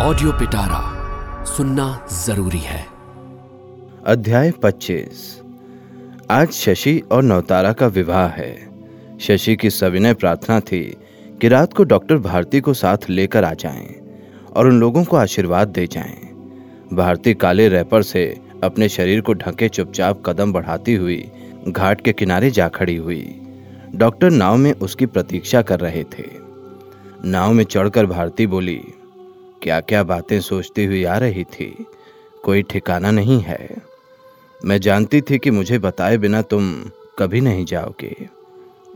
Audio पिटारा सुनना ज़रूरी है। अध्याय 25 आज शशि और नवतारा का विवाह है। शशि की सविनय प्रार्थना थी कि रात को डॉक्टर भारती को साथ लेकर आ जाएँ और उन लोगों को आशीर्वाद दे जाएँ। भारती काले रैपर से अपने शरीर को ढके चुपचाप कदम बढ़ाती हुई घाट के किनारे जा खड़ी हुई। डॉक्टर नाव में उसकी प्रतीक्षा कर रहे थे। नाव में चढ़कर भारती बोली क्या क्या बातें सोचती हुई आ रही थी। कोई ठिकाना नहीं है। मैं जानती थी कि मुझे बताए बिना तुम कभी नहीं जाओगे।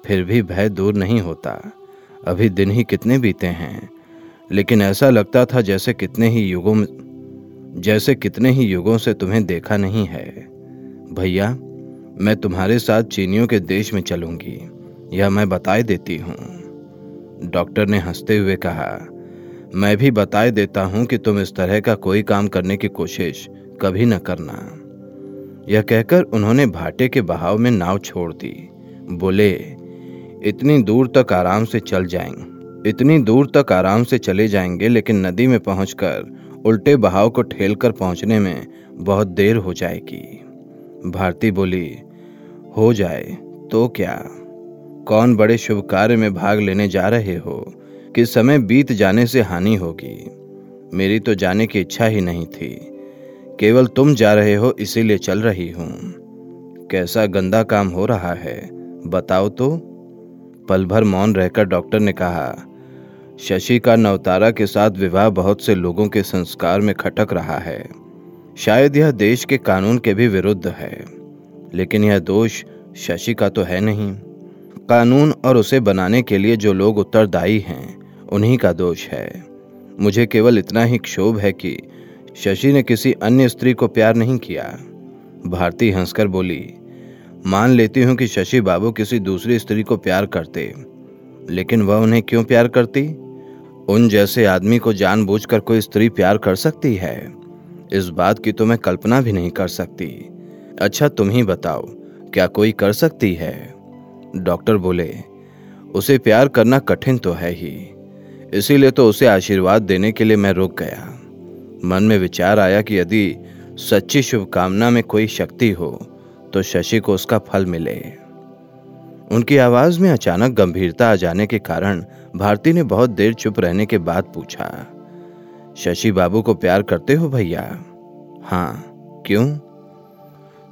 फिर भी भय दूर नहीं होता। अभी दिन ही कितने बीते हैं। लेकिन ऐसा लगता था जैसे कितने ही युगों जैसे कितने ही युगों से तुम्हें देखा नहीं है। भैया, मैं तुम्हारे साथ चीनियों के देश में चलूँगी। यह मैं बताए देती हूँ। डॉक्टर ने हँसते हुए कहा मैं भी बताए देता हूँ कि तुम इस तरह का कोई काम करने की कोशिश कभी न करना। यह कहकर उन्होंने भाटे के बहाव में नाव छोड़ दी। बोले, इतनी दूर तक आराम से चल जाएँगे इतनी दूर तक आराम से चले जाएँगे, लेकिन नदी में पहुंचकर, उल्टे बहाव को ठेल कर पहुँचने में बहुत देर हो जाएगी। भारती बोली, हो जाए तो क्या? कौन बड़े शुभ कार्य में भाग लेने जा रहे हो? कि समय बीत जाने से हानि होगी। मेरी तो जाने की इच्छा ही नहीं थी। केवल तुम जा रहे हो, इसीलिए चल रही हूँ। कैसा गंदा काम हो रहा है, बताओ तो। पल भर मौन रहकर डॉक्टर ने कहा, शशि का नवतारा के साथ विवाह बहुत से लोगों के संस्कार में खटक रहा है। शायद यह देश के कानून के भी विरुद्ध है। लेकिन यह दोष शशि का तो है नहीं। कानून और उसे बनाने के लिए जो लोग उत्तरदायी हैं उन्हीं का दोष है। मुझे केवल इतना ही क्षोभ है कि शशि ने किसी अन्य स्त्री को प्यार नहीं किया। भारती हंसकर बोली, मान लेती हूँ कि शशि बाबू किसी दूसरी स्त्री को प्यार करते, लेकिन वह उन्हें क्यों प्यार करती? उन जैसे आदमी को जानबूझकर कोई स्त्री प्यार कर सकती है। इस बात की तो मैं कल्पना भी नहीं कर सकती। अच्छा तुम ही बताओ, क्या कोई कर सकती है? डॉक्टर बोले, उसे प्यार करना कठिन तो है ही। इसीलिए तो उसे आशीर्वाद देने के लिए मैं रुक गया। मन में विचार आया कि यदि सच्ची शुभकामना में कोई शक्ति हो तो शशि को उसका फल मिले। उनकी आवाज़ में अचानक गंभीरता आ जाने के कारण भारती ने बहुत देर चुप रहने के बाद पूछा, शशि बाबू को प्यार करते हो भैया? हाँ क्यों?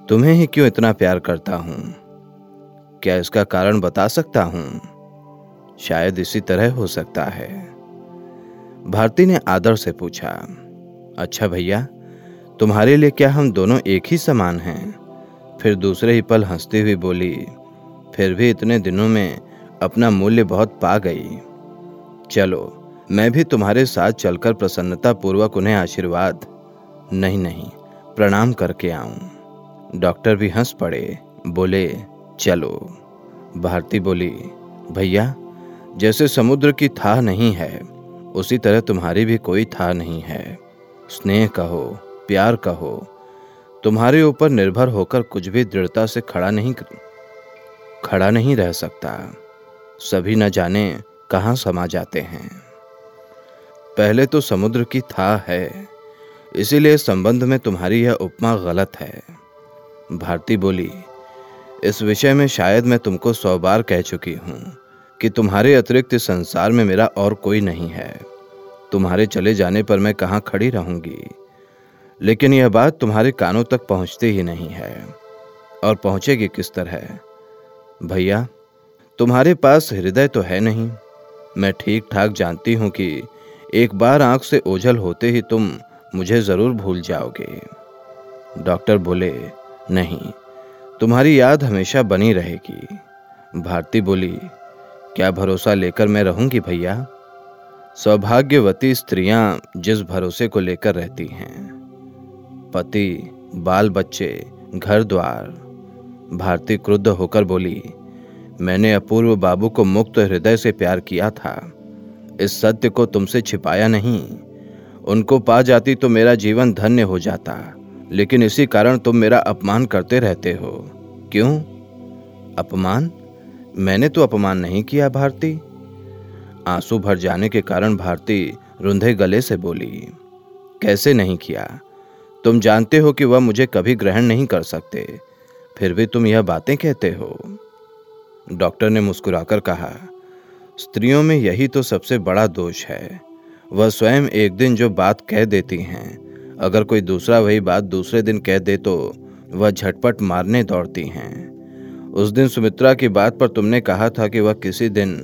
तुम्हें ही क्यों इतना प्यार करता हूँ? क्या इसका कारण बता सकता हूँ? शायद इसी तरह हो सकता है। भारती ने आदर से पूछा अच्छा भैया, तुम्हारे लिए क्या हम दोनों एक ही समान हैं? फिर दूसरे ही पल हंसती हुई बोली, फिर भी इतने दिनों में अपना मूल्य बहुत पा गई। चलो, मैं भी तुम्हारे साथ चलकर प्रसन्नता पूर्वक उन्हें आशीर्वाद, नहीं नहीं, प्रणाम करके आऊँ। डॉक्टर भी हंस पड़े, बोले, चलो। भारती बोली, भैया, जैसे समुद्र की था नहीं है उसी तरह तुम्हारी भी कोई था नहीं है। स्नेह कहो, प्यार कहो, तुम्हारे ऊपर निर्भर होकर कुछ भी दृढ़ता से खड़ा नहीं खड़ा नहीं रह सकता। सभी न जाने कहाँ समा जाते हैं। पहले तो समुद्र की था है, इसीलिए संबंध में तुम्हारी यह उपमा गलत है। भारती बोली, इस विषय में शायद मैं तुमको सौ बार कह चुकी हूँ। कि तुम्हारे अतिरिक्त संसार में मेरा और कोई नहीं है। तुम्हारे चले जाने पर मैं कहाँ खड़ी रहूँगी? लेकिन यह बात तुम्हारे कानों तक पहुँचती ही नहीं है। और पहुंचेगी किस तरह? भैया, तुम्हारे पास हृदय तो है नहीं। मैं ठीक ठाक जानती हूँ कि एक बार आँख से ओझल होते ही तुम मुझे ज़रूर भूल जाओगे। डॉक्टर बोले, नहीं, तुम्हारी याद हमेशा बनी रहेगी। भारती बोली क्या भरोसा लेकर मैं रहूँगी भैया? सौभाग्यवती स्त्रियाँ जिस भरोसे को लेकर रहती हैं। पति बाल बच्चे घर द्वार भारती क्रुद्ध होकर बोली, मैंने अपूर्व बाबू को मुक्त हृदय से प्यार किया था। इस सत्य को तुमसे छिपाया नहीं। उनको पा जाती तो मेरा जीवन धन्य हो जाता। लेकिन इसी कारण तुम मेरा अपमान करते रहते हो। क्यों? अपमान? मैंने तो अपमान नहीं किया, भारती। आँसू भर जाने के कारण भारती रुंधे गले से बोली, कैसे नहीं किया? तुम जानते हो कि वह मुझे कभी ग्रहण नहीं कर सकते। फिर भी तुम यह बातें कहते हो? डॉक्टर ने मुस्कुराकर कहा, स्त्रियों में यही तो सबसे बड़ा दोष है। वह स्वयं एक दिन जो बात कह देती हैं, अगर कोई दूसरा वही बात दूसरे दिन कह दे तो वह झटपट मारने दौड़ती हैं। उस दिन सुमित्रा की बात पर तुमने कहा था कि वह किसी दिन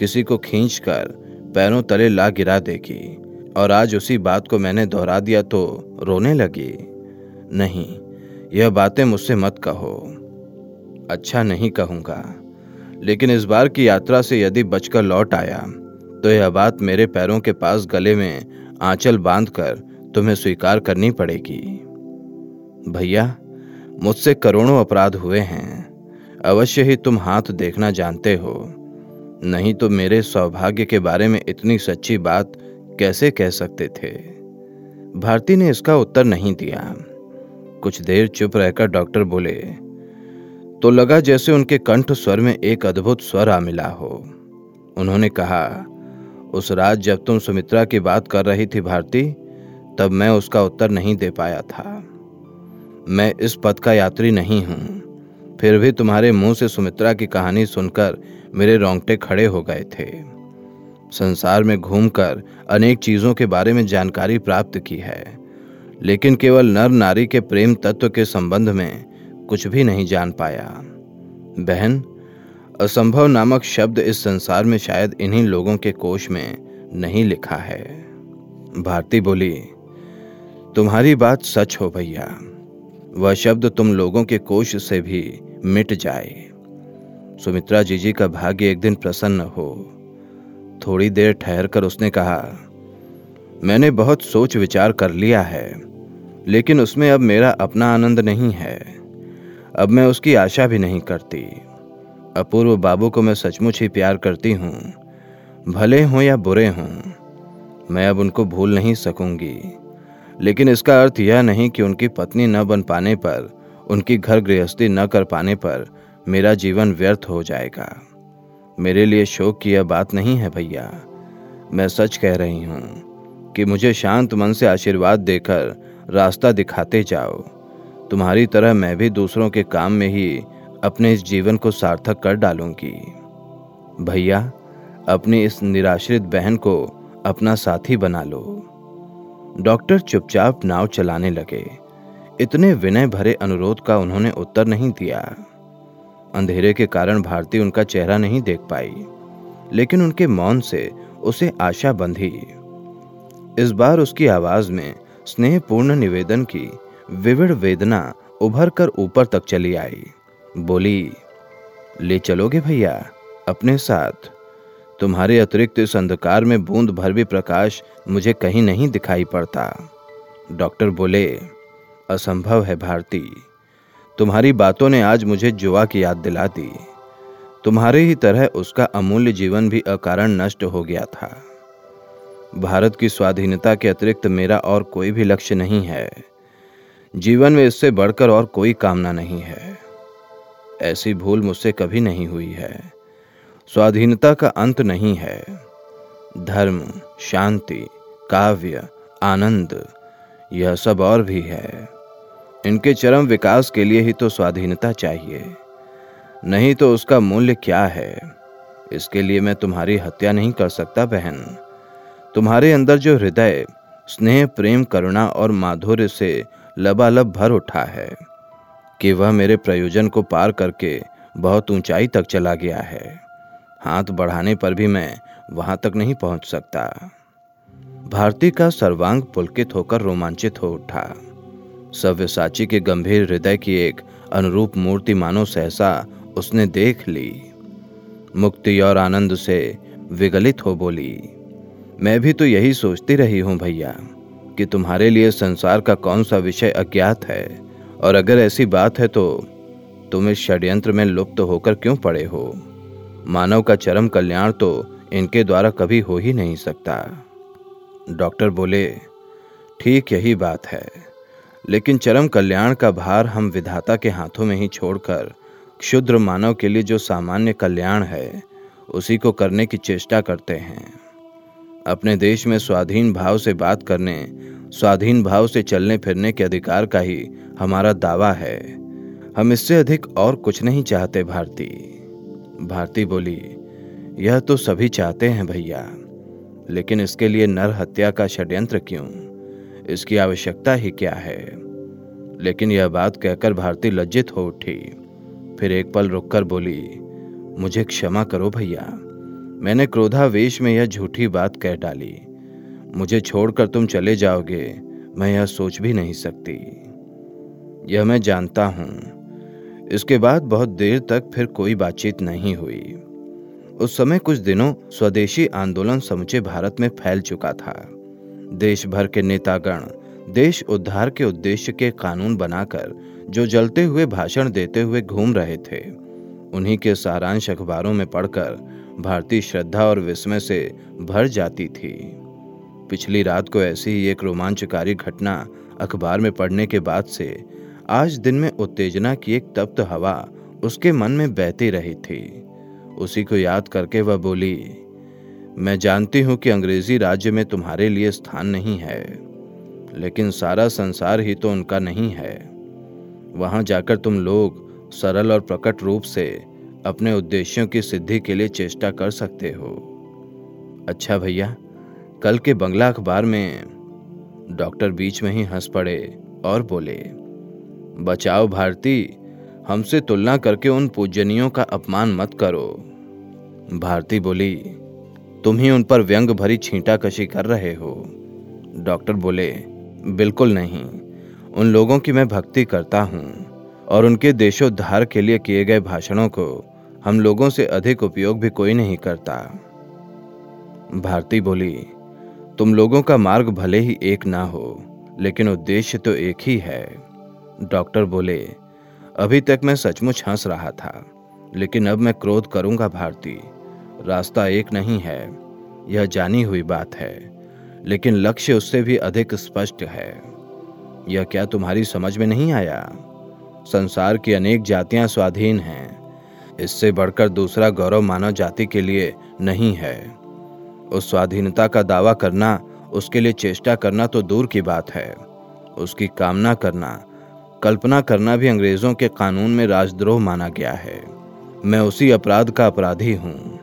किसी को खींचकर पैरों तले ला गिरा देगी, और आज उसी बात को मैंने दोहरा दिया तो रोने लगी। नहीं, यह बातें मुझसे मत कहो। अच्छा नहीं कहूँगा, लेकिन इस बार की यात्रा से यदि बचकर लौट आया तो यह बात मेरे पैरों के पास गले में आंचल बांधकर तुम्हें स्वीकार करनी पड़ेगी। भैया, मुझसे करोड़ों अपराध हुए हैं। अवश्य ही तुम हाथ देखना जानते हो। नहीं तो मेरे सौभाग्य के बारे में इतनी सच्ची बात कैसे कह सकते थे? भारती ने इसका उत्तर नहीं दिया। कुछ देर चुप रहकर डॉक्टर बोले तो लगा जैसे उनके कंठ स्वर में एक अद्भुत स्वर आ मिला हो। उन्होंने कहा, उस रात जब तुम सुमित्रा की बात कर रही थी भारती, तब मैं उसका उत्तर नहीं दे पाया था। मैं इस पद का यात्री नहीं हूँ। फिर भी तुम्हारे मुँह से सुमित्रा की कहानी सुनकर मेरे रोंगटे खड़े हो गए थे। संसार में घूमकर अनेक चीज़ों के बारे में जानकारी प्राप्त की है, लेकिन केवल नर नारी के प्रेम तत्व के संबंध में कुछ भी नहीं जान पाया। बहन, असंभव नामक शब्द इस संसार में शायद इन्हीं लोगों के कोश में नहीं लिखा है। भारती बोली, तुम्हारी बात सच हो भैया। वह शब्द तुम लोगों के कोश से भी मिट जाए। सुमित्रा जीजी का भाग्य एक दिन प्रसन्न हो। थोड़ी देर ठहरकर उसने कहा, मैंने बहुत सोच विचार कर लिया है, लेकिन उसमें अब मेरा अपना आनंद नहीं है। अब मैं उसकी आशा भी नहीं करती। अपूर्व बाबू को मैं सचमुच ही प्यार करती हूँ, भले हों या बुरे हों, मैं अब उनको भूल नहीं सकूँगी। लेकिन इसका अर्थ यह नहीं कि उनकी पत्नी न बन पाने पर उनकी घर गृहस्थी न कर पाने पर मेरा जीवन व्यर्थ हो जाएगा। मेरे लिए शोक की यह बात नहीं है भैया। मैं सच कह रही हूँ कि मुझे शांत मन से आशीर्वाद देकर रास्ता दिखाते जाओ। तुम्हारी तरह मैं भी दूसरों के काम में ही अपने इस जीवन को सार्थक कर डालूँगी। भैया, अपनी इस निराश्रित बहन को अपना साथी बना लो। डॉक्टर चुपचाप नाव चलाने लगे। इतने विनय भरे अनुरोध का उन्होंने उत्तर नहीं दिया। अंधेरे के कारण भारती उनका चेहरा नहीं देख पाई, लेकिन उनके मौन से उसे आशा बंधी। इस बार उसकी आवाज़ में स्नेहपूर्ण निवेदन की विविध वेदना उभर कर ऊपर तक चली आई। बोली, ले चलोगे भैया, अपने साथ। तुम्हारे अतिरिक्त इस अंधकार में बूंद भर भी प्रकाश मुझे कहीं नहीं दिखाई पड़ता। डॉक्टर बोले असंभव है भारती। तुम्हारी बातों ने आज मुझे जुआ की याद दिला दी। तुम्हारे ही तरह उसका अमूल्य जीवन भी अकारण नष्ट हो गया था। भारत की स्वाधीनता के अतिरिक्त मेरा और कोई भी लक्ष्य नहीं है। जीवन में इससे बढ़कर और कोई कामना नहीं है। ऐसी भूल मुझसे कभी नहीं हुई है। स्वाधीनता का अंत नहीं है। धर्म, शांति, काव्य, आनंद, यह सब और भी है। इनके चरम विकास के लिए ही तो स्वाधीनता चाहिए। नहीं तो उसका मूल्य क्या है? इसके लिए मैं तुम्हारी हत्या नहीं कर सकता, बहन। तुम्हारे अंदर जो हृदय, स्नेह, प्रेम, करुणा और माधुर्य से लबालब भर उठा है, कि वह मेरे प्रयोजन को पार करके बहुत ऊंचाई तक चला गया है। हाथ बढ़ाने पर भी मैं वहाँ तक नहीं पहुँच सकता। भारती का सर्वांग पुलकित होकर रोमांचित हो उठा। सव्यसाची के गंभीर हृदय की एक अनुरूप मूर्ति मानो सहसा उसने देख ली। मुक्ति और आनंद से विगलित हो बोली, मैं भी तो यही सोचती रही हूँ भैया कि तुम्हारे लिए संसार का कौन सा विषय अज्ञात है, और अगर ऐसी बात है तो तुम इस षड्यंत्र में लुप्त होकर क्यों पड़े हो? मानव का चरम कल्याण तो इनके द्वारा कभी हो ही नहीं सकता। डॉक्टर बोले, ठीक, यही बात है। लेकिन चरम कल्याण का भार हम विधाता के हाथों में ही छोड़कर क्षुद्र मानव के लिए जो सामान्य कल्याण है, उसी को करने की चेष्टा करते हैं। अपने देश में स्वाधीन भाव से बात करने, स्वाधीन भाव से चलने फिरने के अधिकार का ही हमारा दावा है। हम इससे अधिक और कुछ नहीं चाहते भारती। भारती बोली, यह तो सभी चाहते हैं भैया, लेकिन इसके लिए नर हत्या का षड्यंत्र क्यों? इसकी आवश्यकता ही क्या है? लेकिन यह बात कहकर भारती लज्जित हो उठी। फिर एक पल रुककर बोली, मुझे क्षमा करो भैया। मैंने क्रोधावेश में यह झूठी बात कह डाली। मुझे छोड़कर तुम चले जाओगे, मैं यह सोच भी नहीं सकती। यह मैं जानता हूँ। इसके बाद बहुत देर तक फिर कोई बातचीत नहीं हुई। उस समय कुछ दिनों स्वदेशी आंदोलन समूचे भारत में फैल चुका था। देश भर के नेतागण, देश उद्धार के उद्देश्य के कानून बनाकर, जो जलते हुए भाषण देते हुए घूम रहे थे। उन्हीं के सारांश अखबारों में पढ़कर, भारतीय श्रद्धा और विस्मय से भर जाती थी। पिछली रात को ऐसी ही एक रोमांचकारी घटना अखबार में पढ़ने के बाद से, आज दिन में उत्तेजना की एक तप्त हवा उसके मन में बहती रही थी। उसी को याद करके वह बोली मैं जानती हूँ कि अंग्रेज़ी राज्य में तुम्हारे लिए स्थान नहीं है, लेकिन सारा संसार ही तो उनका नहीं है। वहाँ जाकर तुम लोग सरल और प्रकट रूप से अपने उद्देश्यों की सिद्धि के लिए चेष्टा कर सकते हो। अच्छा भैया, कल के बंगला अखबार में डॉक्टर बीच में ही हंस पड़े और बोले, बचाओ भारती, हमसे तुलना करके उन पूजनियों का अपमान मत करो। भारती बोली तुम ही उन पर व्यंग भरी छींटा कशी कर रहे हो। डॉक्टर बोले, बिल्कुल नहीं। उन लोगों की मैं भक्ति करता हूँ और उनके देशोद्धार के लिए किए गए भाषणों को हम लोगों से अधिक उपयोग भी कोई नहीं करता। भारती बोली, तुम लोगों का मार्ग भले ही एक ना हो, लेकिन उद्देश्य तो एक ही है। डॉक्टर बोले, अभी तक मैं सचमुच हंस रहा था, लेकिन अब मैं क्रोध करूँगा भारती। रास्ता एक नहीं है, यह जानी हुई बात है, लेकिन लक्ष्य उससे भी अधिक स्पष्ट है। यह क्या तुम्हारी समझ में नहीं आया? संसार की अनेक जातियाँ स्वाधीन हैं, इससे बढ़कर दूसरा गौरव मानव जाति के लिए नहीं है। उस स्वाधीनता का दावा करना, उसके लिए चेष्टा करना तो दूर की बात है। उसकी कामना करना, कल्पना करना भी अंग्रेज़ों के कानून में राजद्रोह माना गया है। मैं उसी अपराध का अपराधी हूँ।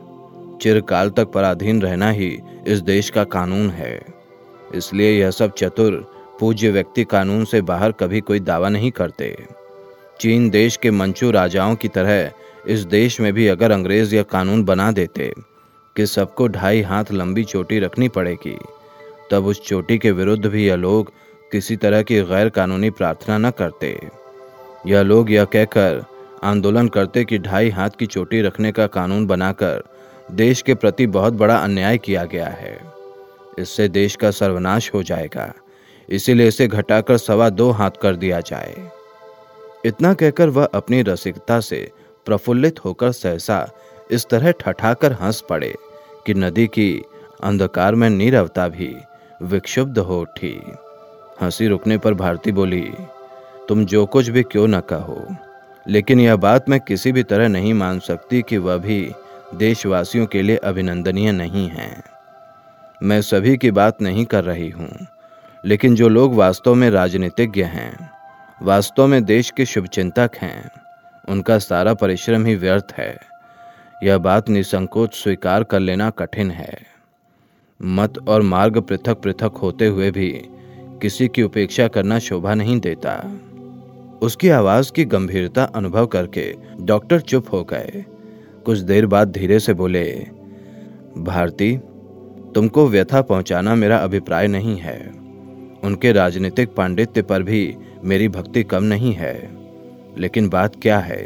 चिरकाल तक पराधीन रहना ही इस देश का कानून है। इसलिए यह सब चतुर, पूज्य व्यक्ति कानून से बाहर कभी कोई दावा नहीं करते। चीन देश के मंचू राजाओं की तरह इस देश में भी अगर अंग्रेज़ यह कानून बना देते कि सबको ढाई हाथ लंबी चोटी रखनी पड़ेगी, तब उस चोटी के विरुद्ध भी यह लोग किसी तरह की गैर कानूनी प्रार्थना न करते। यह लोग यह कहकर आंदोलन करते कि ढाई हाथ की चोटी रखने का कानून बनाकर देश के प्रति बहुत बड़ा अन्याय किया गया है। इससे देश का सर्वनाश हो जाएगा। इसीलिए इसे घटाकर सवा दो हाथ कर दिया जाए। इतना कहकर वह अपनी रसिकता से प्रफुल्लित होकर सहसा इस तरह ठठाकर हंस पड़े कि नदी की अंधकार में नीरवता भी विक्षुब्ध हो उठी। हँसी रुकने पर भारती बोली, तुम जो कुछ भी क्यों न कहो, लेकिन यह बात मैं किसी भी तरह नहीं मान सकती कि वह भी देशवासियों के लिए अभिनंदनीय नहीं है। मैं सभी की बात नहीं कर रही हूँ, लेकिन जो लोग वास्तव में राजनीतिज्ञ हैं, वास्तव में देश के शुभचिंतक हैं, उनका सारा परिश्रम ही व्यर्थ है। यह बात निसंकोच स्वीकार कर लेना कठिन है। मत और मार्ग पृथक पृथक होते हुए भी किसी की उपेक्षा करना शोभा नहीं देता। उसकी आवाज़ की गंभीरता अनुभव करके डॉक्टर चुप हो गए। कुछ देर बाद धीरे से बोले, भारती, तुमको व्यथा पहुंचाना मेरा अभिप्राय नहीं है। उनके राजनीतिक पांडित्य पर भी मेरी भक्ति कम नहीं है। लेकिन बात क्या है?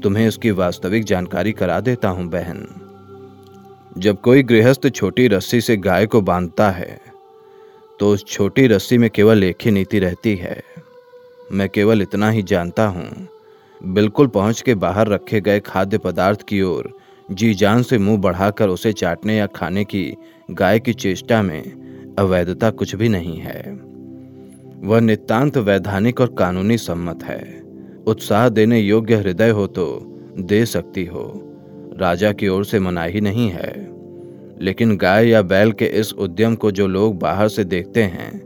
तुम्हें उसकी वास्तविक जानकारी करा देता हूँ, बहन। जब कोई गृहस्थ छोटी रस्सी से गाय को बांधता है तो उस छोटी रस्सी में केवल एक ही नीति रहती है। मैं केवल इतना ही जानता हूँ बिल्कुल पहुँच के बाहर रखे गए खाद्य पदार्थ की ओर, जी जान से मुँह बढ़ाकर उसे चाटने या खाने की, गाय की चेष्टा में, अवैधता कुछ भी नहीं है। वह नितांत वैधानिक और कानूनी सम्मत है। उत्साह देने योग्य हृदय हो तो दे सकती हो। राजा की ओर से मनाही नहीं है। लेकिन गाय या बैल के इस उद्यम को जो लोग बाहर से देखते हैं,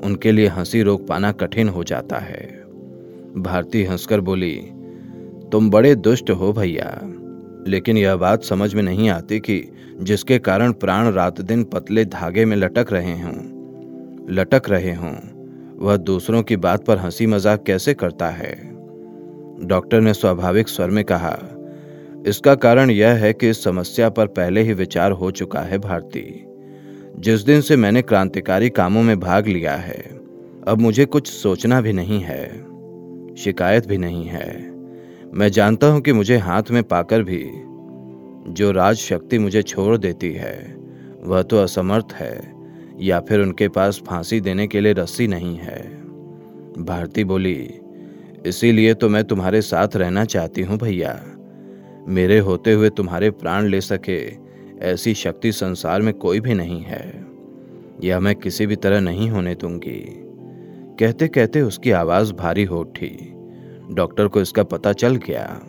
उनके लिए हँसी रोक पाना कठिन हो जाता है। भारती हंसकर बोली, तुम बड़े दुष्ट हो भैया। लेकिन यह बात समझ में नहीं आती कि जिसके कारण प्राण रात दिन पतले धागे में लटक रहे हों, लटक रहे हों, वह दूसरों की बात पर हँसी मज़ाक कैसे करता है? डॉक्टर ने स्वाभाविक स्वर में कहा, इसका कारण यह है कि इस समस्या पर पहले ही विचार हो चुका है भारती। जिस दिन से मैंने क्रांतिकारी कामों में भाग लिया है, अब मुझे कुछ सोचना भी नहीं है। शिकायत भी नहीं है। मैं जानता हूँ कि मुझे हाथ में पाकर भी जो राज शक्ति मुझे छोड़ देती है, वह तो असमर्थ है, या फिर उनके पास फांसी देने के लिए रस्सी नहीं है। भारती बोली, इसीलिए तो मैं तुम्हारे साथ रहना चाहती हूँ भैया। मेरे होते हुए तुम्हारे प्राण ले सके ऐसी शक्ति संसार में कोई भी नहीं है। यह मैं किसी भी तरह नहीं होने दूँगी। कहते कहते उसकी आवाज़ भारी हो उठी। डॉक्टर को इसका पता चल गया।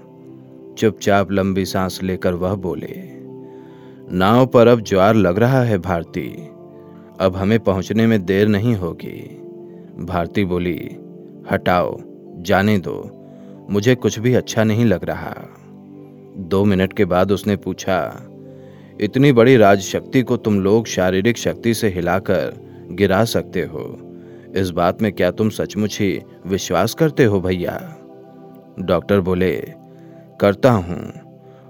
चुपचाप लंबी सांस लेकर वह बोले, नाव पर अब ज्वार लग रहा है भारती। अब हमें पहुँचने में देर नहीं होगी। भारती बोली, हटाओ, जाने दो। मुझे कुछ भी अच्छा नहीं लग रहा। दो मिनट के बाद उसने पूछा, इतनी बड़ी राजशक्ति को तुम लोग शारीरिक शक्ति से हिलाकर गिरा सकते हो? इस बात में क्या तुम सचमुच ही विश्वास करते हो भैया? डॉक्टर बोले, करता हूँ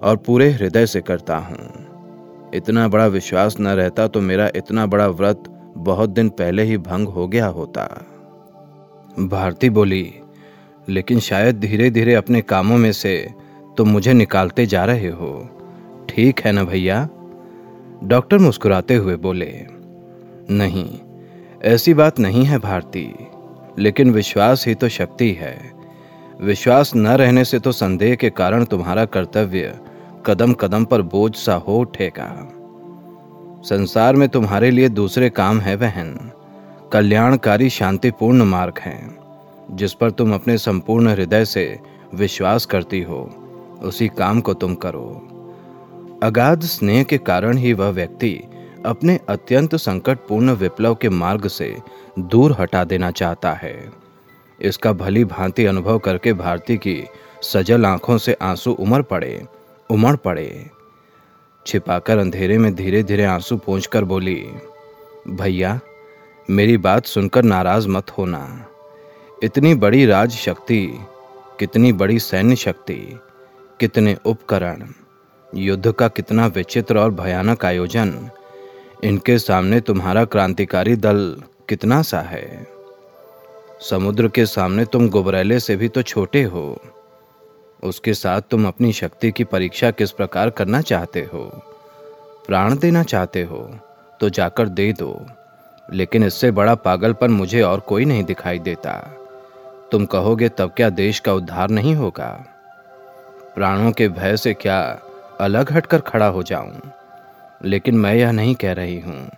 और पूरे हृदय से करता हूँ। इतना बड़ा विश्वास न रहता तो मेरा इतना बड़ा व्रत बहुत दिन पहले ही भंग हो गया होता। भारती बोली, लेकिन शायद धीरे धीरे अपने कामों में से तुम मुझे निकालते जा रहे हो। ठीक है ना भैया? डॉक्टर मुस्कुराते हुए बोले, नहीं ऐसी बात नहीं है भारती, लेकिन विश्वास ही तो शक्ति है। विश्वास न रहने से तो संदेह के कारण तुम्हारा कर्तव्य कदम कदम पर बोझ सा हो उठेगा। संसार में तुम्हारे लिए दूसरे काम है बहन। कल्याणकारी, शांतिपूर्ण मार्ग हैं, जिस पर तुम अपने संपूर्ण हृदय से विश्वास करती हो, उसी काम को तुम करो। अगाध स्नेह के कारण ही वह व्यक्ति अपने अत्यंत संकटपूर्ण विप्लव के मार्ग से दूर हटा देना चाहता है। इसका भली भांति अनुभव करके भारती की सजल आँखों से आँसू उमड़ पड़े उमड़ पड़े। छिपाकर अंधेरे में धीरे धीरे आँसू पहुंचकर बोली, भैया, मेरी बात सुनकर नाराज़ मत होना। इतनी बड़ी राज शक्ति कितनी बड़ी सैन्य शक्ति, कितने उपकरण, युद्ध का कितना विचित्र और भयानक आयोजन इनके सामने तुम्हारा क्रांतिकारी दल कितना सा है? समुद्र के सामने तुम गुबरैले से भी तो छोटे हो। उसके साथ तुम अपनी शक्ति की परीक्षा किस प्रकार करना चाहते हो? प्राण देना चाहते हो तो जाकर दे दो। लेकिन इससे बड़ा पागलपन मुझे और कोई नहीं दिखाई देता। तुम कहोगे तब क्या देश का उद्धार नहीं होगा? प्राणों के भय से क्या अलग हटकर खड़ा हो जाऊँ? लेकिन मैं यह नहीं कह रही हूँ।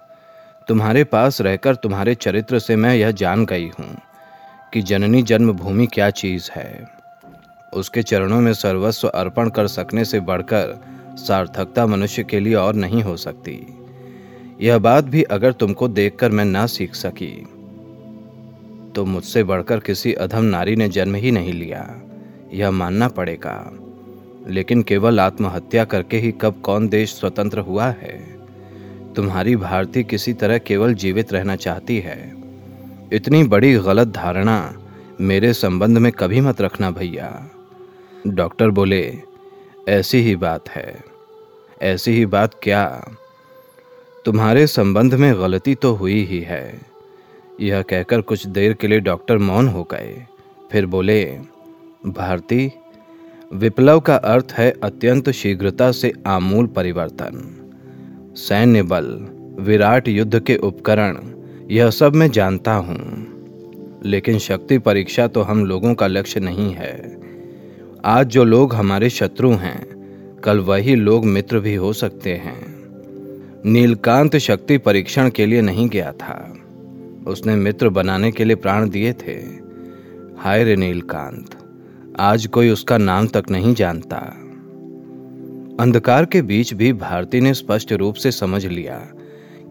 तुम्हारे पास रहकर तुम्हारे चरित्र से मैं यह जान गई हूँ कि जननी जन्मभूमि क्या चीज़ है। उसके चरणों में सर्वस्व अर्पण कर सकने से बढ़कर सार्थकता मनुष्य के लिए और नहीं हो सकती। यह बात भी अगर तुमको देखकर मैं ना सीख सकी तो मुझसे बढ़कर किसी अधम नारी ने जन्म ही नहीं लिया। यह मानना पड़ेगा। लेकिन केवल आत्महत्या करके ही कब कौन देश स्वतंत्र हुआ है? तुम्हारी भारती किसी तरह केवल जीवित रहना चाहती है। इतनी बड़ी गलत धारणा मेरे संबंध में कभी मत रखना भैया। डॉक्टर बोले, ऐसी ही बात है। ऐसी ही बात क्या? तुम्हारे संबंध में गलती तो हुई ही है। यह कहकर कुछ देर के लिए डॉक्टर मौन हो गए। फिर बोले, भारती विप्लव का अर्थ है अत्यंत शीघ्रता से आमूल परिवर्तन। सैन्य बल, विराट युद्ध के उपकरण, यह सब मैं जानता हूँ। लेकिन शक्ति परीक्षा तो हम लोगों का लक्ष्य नहीं है। आज जो लोग हमारे शत्रु हैं, कल वही लोग मित्र भी हो सकते हैं। नीलकांत शक्ति परीक्षण के लिए नहीं गया था। उसने मित्र बनाने के लिए प्राण दिए थे। हाय रे नीलकांत। आज कोई उसका नाम तक नहीं जानता। अंधकार के बीच भी भारती ने स्पष्ट रूप से समझ लिया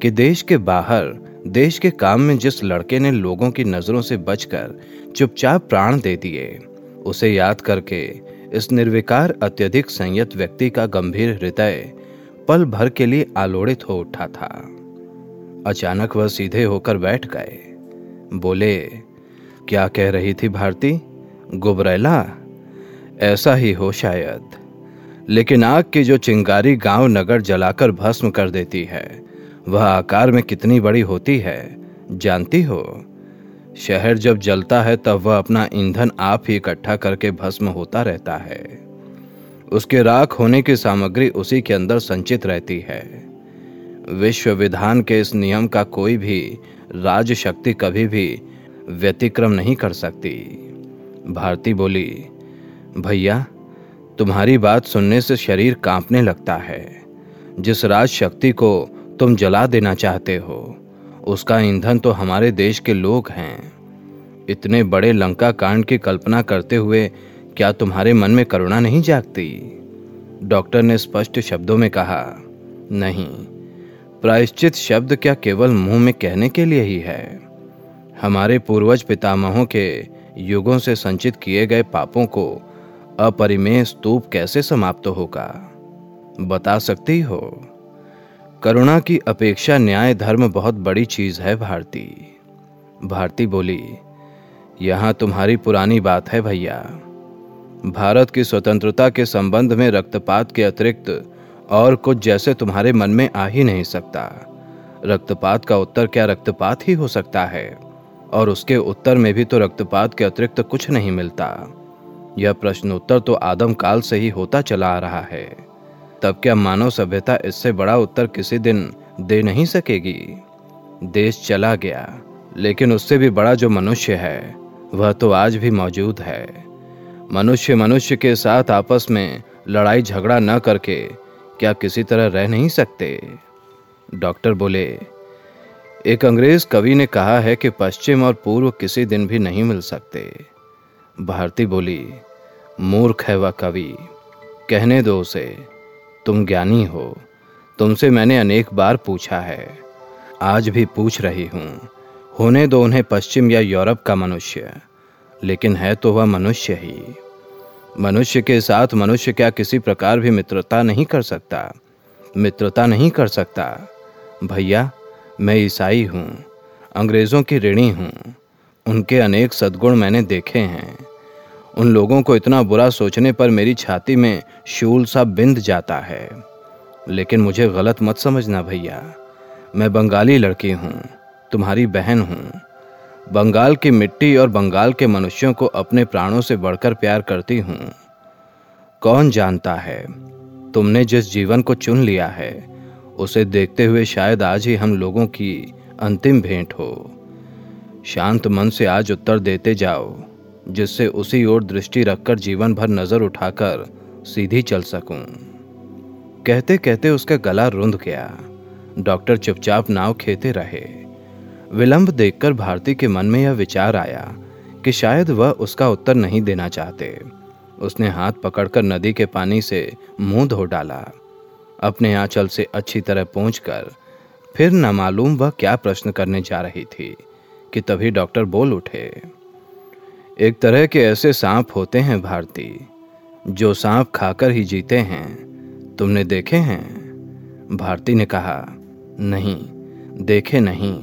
कि देश के बाहर, देश के काम में जिस लड़के ने लोगों की नज़रों से बचकर चुपचाप प्राण दे दिए, उसे याद करके इस निर्विकार अत्यधिक संयत व्यक्ति का गंभीर हृदय पल भर के लिए आलोड़ित हो उठा था। अचानक वह सीधे होकर बैठ गए। बोले, क्या कह रही थी भारती? गुबरेला ऐसा ही हो शायद। लेकिन आग की जो चिंगारी गाँव नगर जलाकर भस्म कर देती है, वह आकार में कितनी बड़ी होती है, जानती हो? शहर जब जलता है तब वह अपना ईंधन आप ही इकट्ठा करके भस्म होता रहता है। उसके राख होने की सामग्री उसी के अंदर संचित रहती है। विश्व विधान के इस नियम का कोई भी राज शक्ति कभी भी व्यतिक्रम नहीं कर सकती। भारती बोली भैया, तुम्हारी बात सुनने से शरीर कांपने लगता है। जिस राज शक्ति को तुम जला देना चाहते हो, उसका ईंधन तो हमारे देश के लोग हैं। इतने बड़े लंका कांड की कल्पना करते हुए क्या तुम्हारे मन में करुणा नहीं जागती? डॉक्टर ने स्पष्ट शब्दों में कहा, नहीं, प्रायश्चित शब्द क्या केवल मुँह में कहने के लिए ही है? हमारे पूर्वज पितामहों के युगों से संचित किए गए पापों को अपरिमेय स्तूप कैसे समाप्त होगा? बता सकती हो? करुणा की अपेक्षा न्याय धर्म बहुत बड़ी चीज़ है भारती। भारती बोली, यहाँ तुम्हारी पुरानी बात है भैया। भारत की स्वतंत्रता के संबंध में रक्तपात के अतिरिक्त और कुछ जैसे तुम्हारे मन में आ ही नहीं सकता। रक्तपात का उत्तर क्या रक्तपात ही हो सकता है? और उसके उत्तर में भी तो रक्तपात के अतिरिक्त कुछ नहीं मिलता। यह प्रश्न उत्तर तो आदम काल से ही होता चला आ रहा है। तब क्या मानव सभ्यता इससे बड़ा उत्तर किसी दिन दे नहीं सकेगी? देश चला गया, लेकिन उससे भी बड़ा जो मनुष्य है, वह तो आज भी मौजूद है। मनुष्य मनुष्य के साथ आपस में लड़ाई झगड़ा न करके क्या किसी तरह रह नहीं सकते? डॉक्टर बोले, एक अंग्रेज़ कवि ने कहा है कि पश्चिम और पूर्व किसी दिन भी नहीं मिल सकते। भारती बोली, मूर्ख है वह कवि। कहने दो उसे, तुम ज्ञानी हो। तुमसे मैंने अनेक बार पूछा है। आज भी पूछ रही हूँ। होने दो उन्हें पश्चिम या यूरोप का मनुष्य। लेकिन है तो वह मनुष्य ही। मनुष्य के साथ मनुष्य क्या किसी प्रकार भी मित्रता नहीं कर सकता? मित्रता नहीं कर सकता। भैया, मैं ईसाई हूँ। अंग्रेज़ों की ऋणी हूँ। उनके अनेक सद्गुण मैंने देखे हैं। उन लोगों को इतना बुरा सोचने पर मेरी छाती में शूल सा बिंद जाता है। लेकिन मुझे गलत मत समझना भैया। मैं बंगाली लड़की हूँ, तुम्हारी बहन हूँ। बंगाल की मिट्टी और बंगाल के मनुष्यों को अपने प्राणों से बढ़कर प्यार करती हूँ। कौन जानता है? तुमने जिस जीवन को चुन लिया है, उसे देखते हुए शायद आज ही हम लोगों की अंतिम भेंट हो। शांत मन से आज उत्तर देते जाओ। जिससे उसी ओर दृष्टि रखकर जीवन भर नज़र उठाकर सीधी चल सकूँ। कहते कहते उसका गला रुंध गया। डॉक्टर चुपचाप नाव खेते रहे। विलंब देखकर भारती के मन में यह विचार आया कि शायद वह उसका उत्तर नहीं देना चाहते। उसने हाथ पकड़कर नदी के पानी से मुँह धो डाला। अपने आंचल से अच्छी तरह पहुंचकर फिर न मालूम वह क्या प्रश्न करने जा रही थी कि तभी डॉक्टर बोल उठे। एक तरह के ऐसे सांप होते हैं भारती, जो सांप खाकर ही जीते हैं। तुमने देखे हैं? भारती ने कहा, नहीं, देखे नहीं,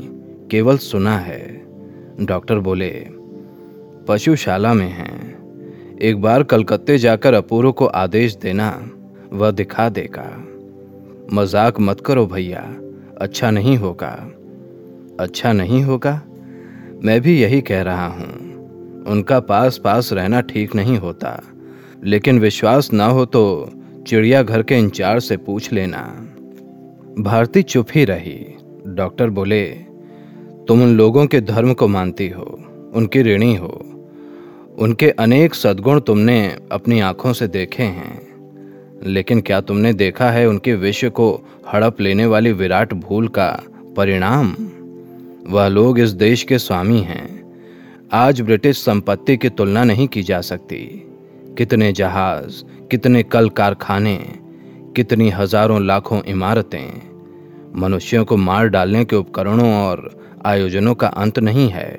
केवल सुना है। डॉक्टर बोले, पशुशाला में हैं। एक बार कलकत्ते जाकर अपूर्व को आदेश देना, वह दिखा देगा। मज़ाक मत करो भैया अच्छा नहीं होगा। अच्छा नहीं होगा? मैं भी यही कह रहा हूँ। उनका पास पास रहना ठीक नहीं होता। लेकिन विश्वास ना हो तो चिड़ियाघर के इंचार्ज से पूछ लेना। भारती चुप ही रही। डॉक्टर बोले, तुम उन लोगों के धर्म को मानती हो, उनकी ऋणी हो। उनके अनेक सद्गुण तुमने अपनी आँखों से देखे हैं। लेकिन क्या तुमने देखा है उनके विश्व को हड़प लेने वाली विराट भूल का परिणाम? वह लोग इस देश के स्वामी हैं। आज ब्रिटिश संपत्ति की तुलना नहीं की जा सकती। कितने जहाज़, कितने कल कारखाने, कितनी हज़ारों लाखों इमारतें, मनुष्यों को मार डालने के उपकरणों और आयोजनों का अंत नहीं है।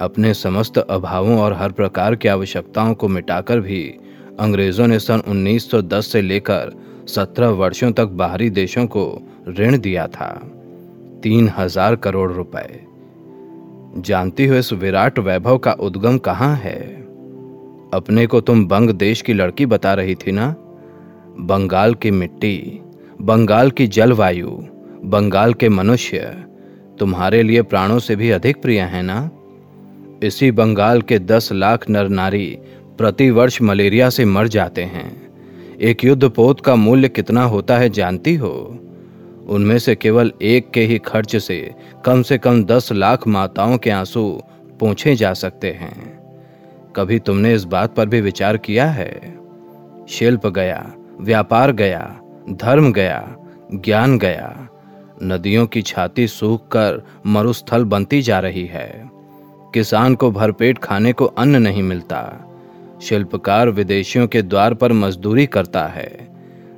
अपने समस्त अभावों और हर प्रकार की आवश्यकताओं को मिटाकर भी अंग्रेज़ों ने सन 1910 से लेकर 17 वर्षों तक बाहरी देशों को ऋण दिया था। तीन हज़ार करोड़ रुपए। जानती हो इस विराट वैभव का उद्गम कहाँ है? अपने को तुम बंग देश की लड़की बता रही थी ना? बंगाल की मिट्टी, बंगाल की जलवायु, बंगाल के मनुष्य, तुम्हारे लिए प्राणों से भी अधिक प्रिय है ना? इसी बंगाल के दस लाख नर नारी प्रतिवर्ष मलेरिया से मर जाते हैं। एक युद्ध पोत का मूल्य कितना होता है जानती हो? उनमें से केवल एक के ही खर्च से कम से कम दस लाख माताओं के आँसू पूछे जा सकते हैं। कभी तुमने इस बात पर भी विचार किया है? शिल्प गया, व्यापार गया, धर्म गया, ज्ञान गया, नदियों की छाती सूख कर मरुस्थल बनती जा रही है। किसान को भरपेट खाने को अन्न नहीं मिलता। शिल्पकार विदेशियों के द्वार पर मजदूरी करता है।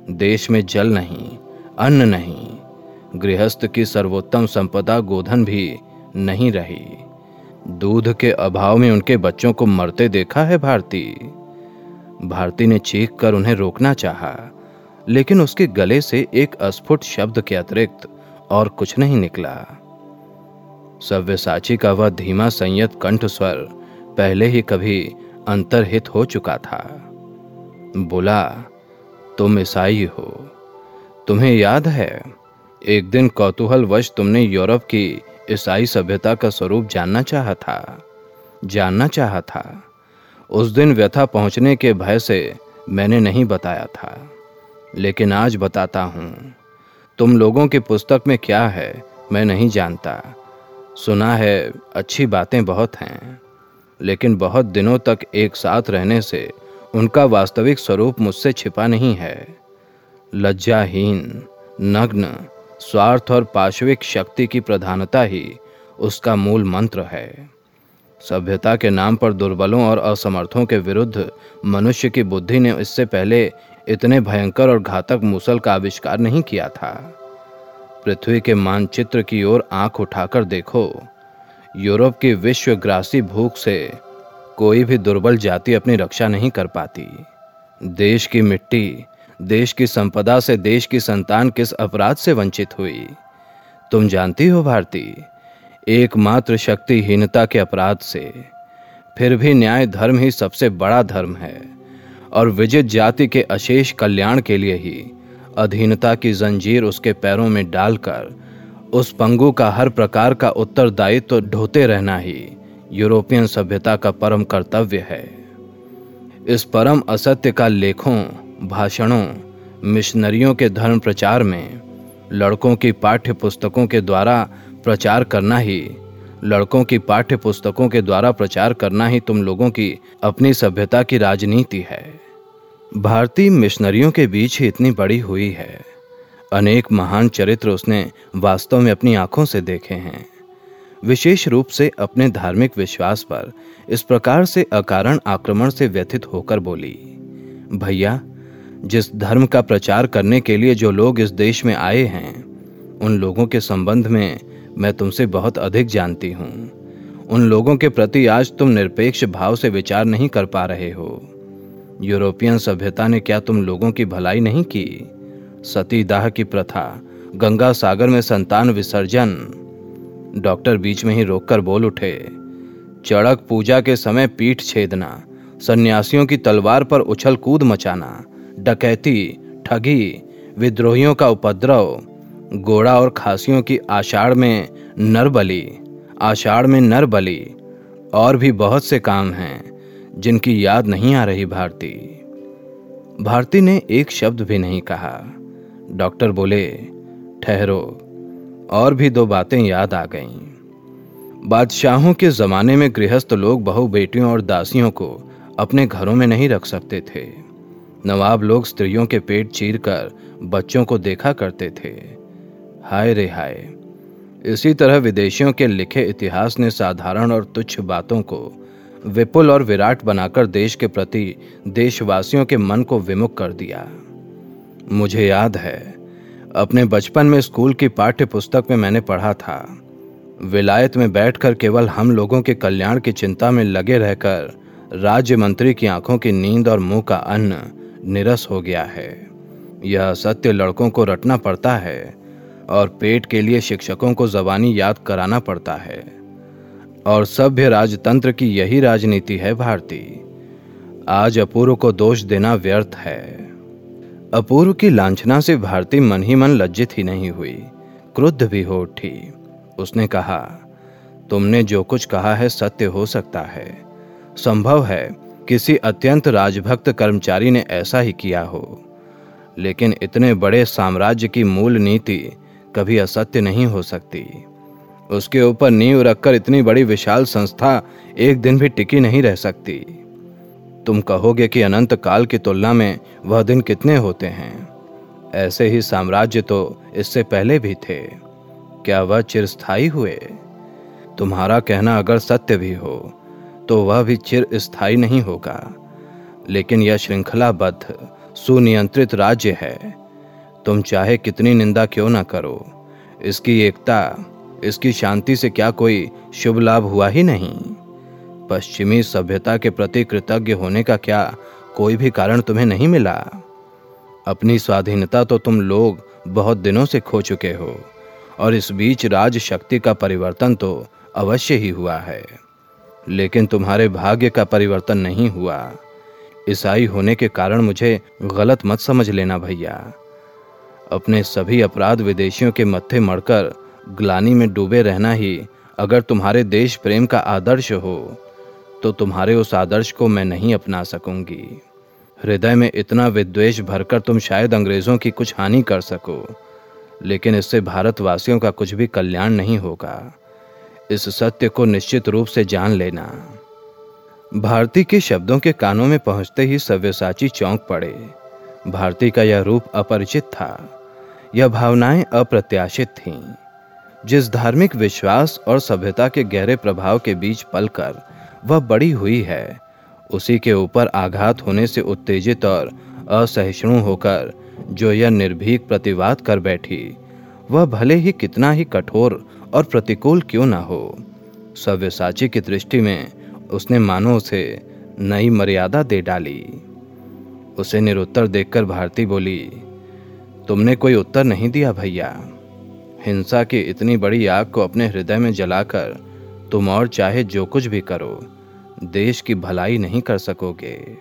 देश में जल नहीं, अन्न नहीं गृहस्थ की सर्वोत्तम संपदा गोधन भी नहीं रही। दूध के अभाव में उनके बच्चों को मरते देखा है भारती। भारती ने चीख कर उन्हें रोकना चाहा, लेकिन उसके गले से एक अस्फुट शब्द के अतिरिक्त और कुछ नहीं निकला। सव्यसाची का वह धीमा संयत कंठ स्वर पहले ही कभी अंतरहित हो चुका था। बोला तुम ईसाई हो तुम्हें याद है एक दिन कौतूहल वश तुमने यूरोप की ईसाई सभ्यता का स्वरूप जानना चाहा था। जानना चाहा था। उस दिन व्यथा पहुँचने के भय से मैंने नहीं बताया था। लेकिन आज बताता हूँ। तुम लोगों की पुस्तक में क्या है, मैं नहीं जानता। सुना है, अच्छी बातें बहुत हैं। लेकिन बहुत दिनों तक एक साथ रहने से उनका वास्तविक स्वरूप मुझसे छिपा नहीं है। लज्जाहीन, नग्न स्वार्थ और पाशविक शक्ति की प्रधानता ही उसका मूल मंत्र है। सभ्यता के नाम पर दुर्बलों और असमर्थों के विरुद्ध मनुष्य की बुद्धि ने इससे पहले इतने भयंकर और घातक मूसल का आविष्कार नहीं किया था। पृथ्वी के मानचित्र की ओर आँख उठाकर देखो। यूरोप की विश्वग्रासी भूख से कोई भी दुर्बल जाति अपनी रक्षा नहीं कर पाती। देश की मिट्टी देश की संपदा से देश की संतान किस अपराध से वंचित हुई? तुम जानती हो भारती, एकमात्र शक्तिहीनता के अपराध से। फिर भी न्याय धर्म ही सबसे बड़ा धर्म है, और विजित जाति के अशेष कल्याण के लिए ही अधीनता की जंजीर उसके पैरों में डालकर उस पंगु का हर प्रकार का उत्तरदायित्व तो ढोते रहना ही यूरोपियन सभ्यता का परम कर्तव्य है। इस परम असत्य का लेखों भाषणों मिशनरियों के धर्म प्रचार में, लड़कों की पाठ्य पुस्तकों के द्वारा प्रचार करना ही, लड़कों की पाठ्य पुस्तकों के द्वारा प्रचार करना ही तुम लोगों की अपनी सभ्यता की राजनीति है। भारतीय मिशनरियों के बीच ही इतनी बड़ी हुई है। अनेक महान चरित्र उसने वास्तव में अपनी आँखों से देखे हैं। विशेष रूप से अपने धार्मिक विश्वास पर इस प्रकार से अकारण आक्रमण से व्यथित होकर बोली, भैया जिस धर्म का प्रचार करने के लिए जो लोग इस देश में आए हैं, उन लोगों के संबंध में मैं तुमसे बहुत अधिक जानती हूँ। उन लोगों के प्रति आज तुम निरपेक्ष भाव से विचार नहीं कर पा रहे हो। यूरोपियन सभ्यता ने क्या तुम लोगों की भलाई नहीं की? सतीदाह की प्रथा, गंगा सागर में संतान विसर्जन। डॉक्टर बीच में ही रोककर बोल उठे चड़क पूजा के समय पीठ छेदना, सन्यासियों की तलवार पर उछल कूद मचाना डकैती, ठगी, विद्रोहियों का उपद्रव गोड़ा और खासियों की आषाढ़ में नरबली, आषाढ़ में नरबली, और भी बहुत से काम हैं, जिनकी याद नहीं आ रही भारती। भारती ने एक शब्द भी नहीं कहा। डॉक्टर बोले, ठहरो। और भी दो बातें याद आ गईं। बादशाहों के जमाने में गृहस्थ लोग बहु बेटियों और दासियों को अपने घरों में नहीं रख सकते थे। नवाब लोग स्त्रियों के पेट चीर कर बच्चों को देखा करते थे। हाय रे हाय। इसी तरह विदेशियों के लिखे इतिहास ने साधारण और तुच्छ बातों को विपुल और विराट बनाकर देश के प्रति देशवासियों के मन को विमुख कर दिया। मुझे याद है, अपने बचपन में स्कूल की पाठ्य पुस्तक में मैंने पढ़ा था। विलायत में बैठकर केवल हम लोगों के कल्याण की चिंता में लगे रहकर राज्य मंत्री की आँखों की नींद और मुँह का अन्न निरस हो गया है। यह सत्य लड़कों को रटना पड़ता है और पेट के लिए शिक्षकों को जबानी याद कराना पड़ता है। और सभ्य राजतंत्र की यही राजनीति है भारतीय। आज अपूर्व को दोष देना व्यर्थ है। अपूर्व की लांछना से भारती मन ही मन लज्जित ही नहीं हुई। क्रुद्ध भी हो उठी। उसने कहा, तुमने जो कुछ कहा है सत्य हो सकता है। संभव है किसी अत्यंत राजभक्त कर्मचारी ने ऐसा ही किया हो। लेकिन इतने बड़े साम्राज्य की मूल नीति कभी असत्य नहीं हो सकती। उसके ऊपर नींव रखकर इतनी बड़ी विशाल संस्था एक दिन भी टिकी नहीं रह सकती। तुम कहोगे कि अनंत काल की तुलना में वह दिन कितने होते हैं? ऐसे ही साम्राज्य तो इससे पहले भी थे। क्या वह चिरस्थाई हुए? तुम्हारा कहना अगर सत्य भी हो तो वह भी चिर स्थायी नहीं होगा। लेकिन यह श्रृंखलाबद्ध, सुनियंत्रित राज्य है। तुम चाहे कितनी निंदा क्यों ना करो। इसकी एकता, इसकी शांति से क्या कोई शुभ लाभ हुआ ही नहीं। पश्चिमी सभ्यता के प्रति कृतज्ञ होने का क्या कोई भी कारण तुम्हें नहीं मिला? अपनी स्वाधीनता तो तुम लोग बहुत दिनों से खो चुके हो, और इस बीच राज शक्ति का परिवर्तन तो अवश्य ही हुआ है। लेकिन तुम्हारे भाग्य का परिवर्तन नहीं हुआ। ईसाई होने के कारण मुझे गलत मत समझ लेना भैया। अपने सभी अपराध विदेशियों के मत्थे मड़कर ग्लानी में डूबे रहना ही अगर तुम्हारे देश प्रेम का आदर्श हो तो तुम्हारे उस आदर्श को मैं नहीं अपना सकूँगी। हृदय में इतना विद्वेष भरकर तुम शायद अंग्रेज़ों की कुछ हानि कर सको, लेकिन इससे भारतवासियों का कुछ भी कल्याण नहीं होगा। इस सत्य को निश्चित रूप से जान लेना। भारती के शब्दों के कानों में पहुँचते ही सव्यसाची चौंक पड़े। भारती का यह रूप अपरिचित था। यह भावनाएँ अप्रत्याशित थीं। जिस धार्मिक विश्वास और सभ्यता के गहरे प्रभाव के बीच पलकर वह बड़ी हुई है, उसी के ऊपर आघात होने से उत्तेजित और असहिष्णु होकर जो यह निर्भीक प्रतिवाद कर बैठी, वह भले ही कितना ही कठोर और प्रतिकूल क्यों ना हो? सव्यसाची की दृष्टि में उसने मानो उसे नई मर्यादा दे डाली। उसे निरुत्तर देखकर भारती बोली, तुमने कोई उत्तर नहीं दिया भैया। हिंसा की इतनी बड़ी आग को अपने हृदय में जलाकर तुम और चाहे जो कुछ भी करो, देश की भलाई नहीं कर सकोगे।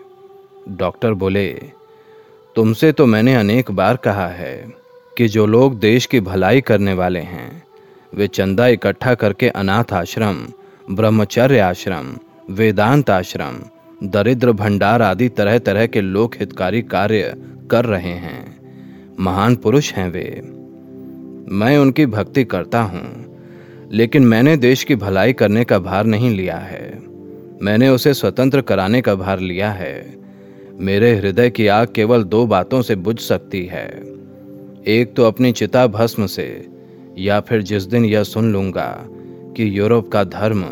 डॉक्टर बोले, तुमसे तो मैंने अनेक बार कहा है कि जो लोग देश की भलाई करने वाले हैं वे चंदा इकट्ठा करके अनाथ आश्रम, ब्रह्मचर्य आश्रम, वेदांत आश्रम, दरिद्र भंडार आदि तरह तरह के लोक हितकारी कार्य कर रहे हैं। महान पुरुष हैं वे। मैं उनकी भक्ति करता हूँ, लेकिन मैंने देश की भलाई करने का भार नहीं लिया है। मैंने उसे स्वतंत्र कराने का भार लिया है। मेरे हृदय की आग केवल दो बातों से बुझ सकती है। एक तो अपनी चिता भस्म से या फिर जिस दिन यह सुन लूँगा कि यूरोप का धर्म,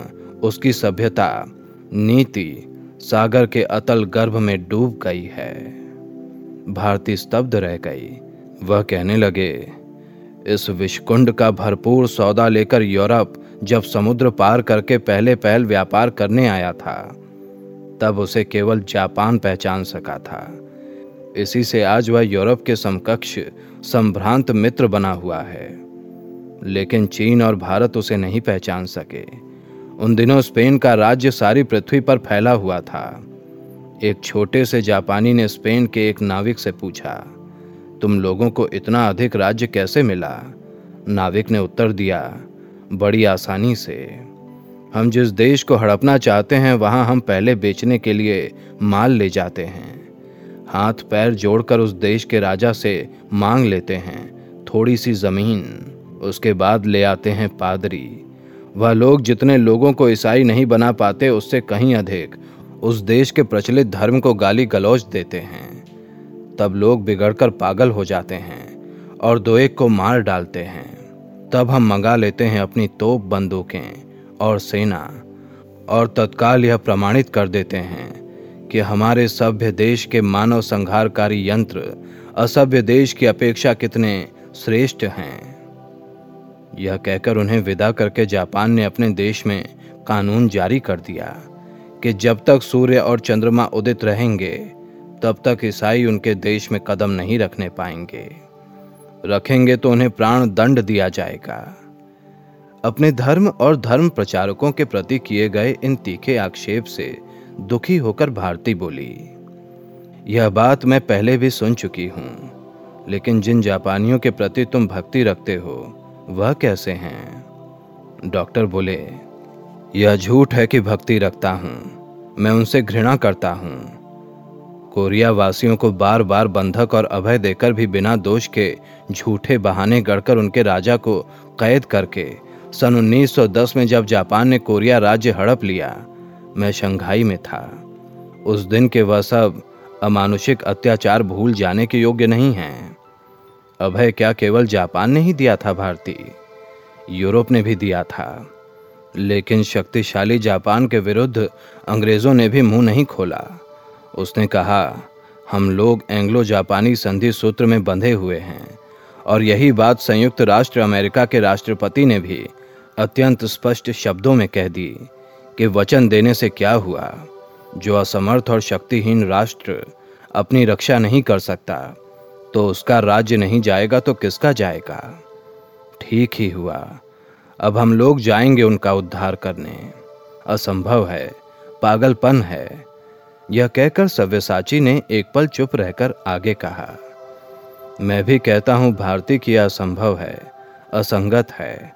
उसकी सभ्यता, नीति सागर के अतल गर्भ में डूब गई है। भारती स्तब्ध रह गई। वह कहने लगे, इस विषकुंड का भरपूर सौदा लेकर यूरोप जब समुद्र पार करके पहले पहल व्यापार करने आया था, तब उसे केवल जापान पहचान सका था। इसी से आज वह यूरोप के समकक्ष, संभ्रांत मित्र बना हुआ है। लेकिन चीन और भारत उसे नहीं पहचान सके। उन दिनों स्पेन का राज्य सारी पृथ्वी पर फैला हुआ था। एक छोटे से जापानी ने स्पेन के एक नाविक से पूछा, तुम लोगों को इतना अधिक राज्य कैसे मिला? नाविक ने उत्तर दिया, बड़ी आसानी से। हम जिस देश को हड़पना चाहते हैं, वहाँ हम पहले बेचने के लिए माल ले जाते हैं। हाथ पैर जोड़कर उस देश के राजा से मांग लेते हैं। थोड़ी सी ज़मीन। उसके बाद ले आते हैं पादरी। वह लोग जितने लोगों को ईसाई नहीं बना पाते, उससे कहीं अधिक उस देश के प्रचलित धर्म को गाली गलौज देते हैं। तब लोग बिगड़कर पागल हो जाते हैं और दो एक को मार डालते हैं। तब हम मंगा लेते हैं अपनी तोप बंदूकें और सेना और तत्काल यह प्रमाणित कर देते हैं कि हमारे सभ्य देश के मानव संहारकारी यंत्र, असभ्य देश की अपेक्षा कितने श्रेष्ठ हैं। यह कहकर उन्हें विदा करके जापान ने अपने देश में कानून जारी कर दिया कि जब तक सूर्य और चंद्रमा उदित रहेंगे, तब तक ईसाई उनके देश में कदम नहीं रखने पाएँगे। रखेंगे तो उन्हें प्राण दंड दिया जाएगा। अपने धर्म और धर्म प्रचारकों के प्रति किए गए इन तीखे आक्षेप से दुखी होकर भारती बोली, यह बात मैं पहले भी सुन चुकी हूँ, लेकिन जिन जापानियों के प्रति तुम भक्ति रखते हो वह कैसे हैं? डॉक्टर बोले, यह झूठ है कि भक्ति रखता हूँ। मैं उनसे घृणा करता हूँ। कोरिया वासियों को बार बार बंधक और अभय देकर भी बिना दोष के झूठे बहाने गढ़कर उनके राजा को कैद करके, सन 1910 में जब जापान ने कोरिया राज्य हड़प लिया, मैं शंघाई में था। उस दिन के वह सब अमानुषिक अत्याचार भूल जाने के योग्य नहीं हैं। अभय क्या केवल जापान ने ही दिया था भारती, यूरोप ने भी दिया था। लेकिन शक्तिशाली जापान के विरुद्ध अंग्रेज़ों ने भी मुँह नहीं खोला। उसने कहा, हम लोग एंग्लो जापानी संधि सूत्र में बंधे हुए हैं, और यही बात संयुक्त राष्ट्र अमेरिका के राष्ट्रपति ने भी अत्यंत स्पष्ट शब्दों में कह दी कि वचन देने से क्या हुआ। जो असमर्थ और शक्तिहीन राष्ट्र अपनी रक्षा नहीं कर सकता तो उसका राज्य नहीं जाएगा तो किसका जाएगा? ठीक ही हुआ। अब हम लोग जाएँगे उनका उद्धार करने। असंभव है। पागलपन है। यह कहकर सव्यसाची ने एक पल चुप रहकर आगे कहा, मैं भी कहता हूँ, भारती, की असंभव है। असंगत है।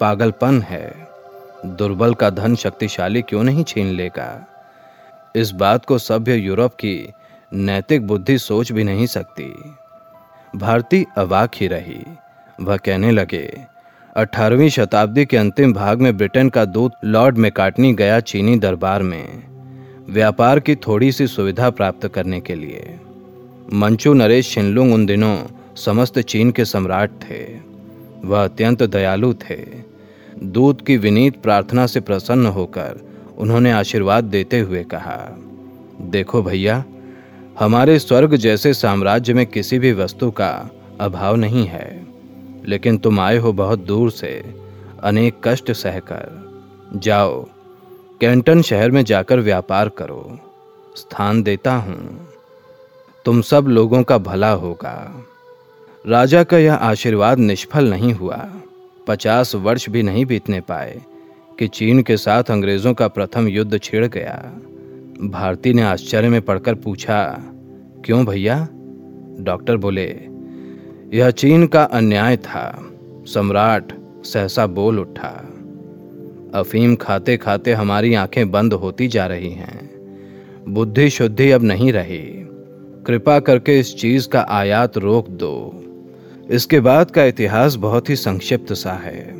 पागलपन है। दुर्बल का धन शक्तिशाली क्यों नहीं छीन लेगा? इस बात को सभ्य यूरोप की नैतिक बुद्धि सोच भी नहीं सकती। भारती अवाक ही रही। वह कहने लगे 18वीं शताब्दी के अंतिम भाग में ब्रिटेन का दूत लॉर्ड मेकाटनी गया चीनी दरबार में, व्यापार की थोड़ी सी सुविधा प्राप्त करने के लिए। मंचू, नरेश शिनलुंग उन दिनों समस्त चीन के सम्राट थे। वह अत्यंत दयालु थे। दूत की विनीत प्रार्थना से प्रसन्न होकर उन्होंने आशीर्वाद देते हुए कहा, देखो भैया हमारे स्वर्ग जैसे साम्राज्य में किसी भी वस्तु का अभाव नहीं है। लेकिन तुम आए हो बहुत दूर से, अनेक कष्ट सहकर। जाओ, कैंटन शहर में जाकर व्यापार करो, स्थान देता हूँ। तुम सब लोगों का भला होगा। राजा का यह आशीर्वाद निष्फल नहीं हुआ। पचास वर्ष भी नहीं बीतने पाए कि चीन के साथ अंग्रेज़ों का प्रथम युद्ध छिड़ गया। भारती ने आश्चर्य में पढ़कर पूछा, क्यों भैया? डॉक्टर बोले, यह चीन का अन्याय था। सम्राट सहसा बोल उठा, अफीम खाते खाते हमारी आँखें बंद होती जा रही हैं। बुद्धि शुद्धि अब नहीं रही। कृपा करके इस चीज़ का आयात रोक दो। इसके बाद का इतिहास बहुत ही संक्षिप्त सा है।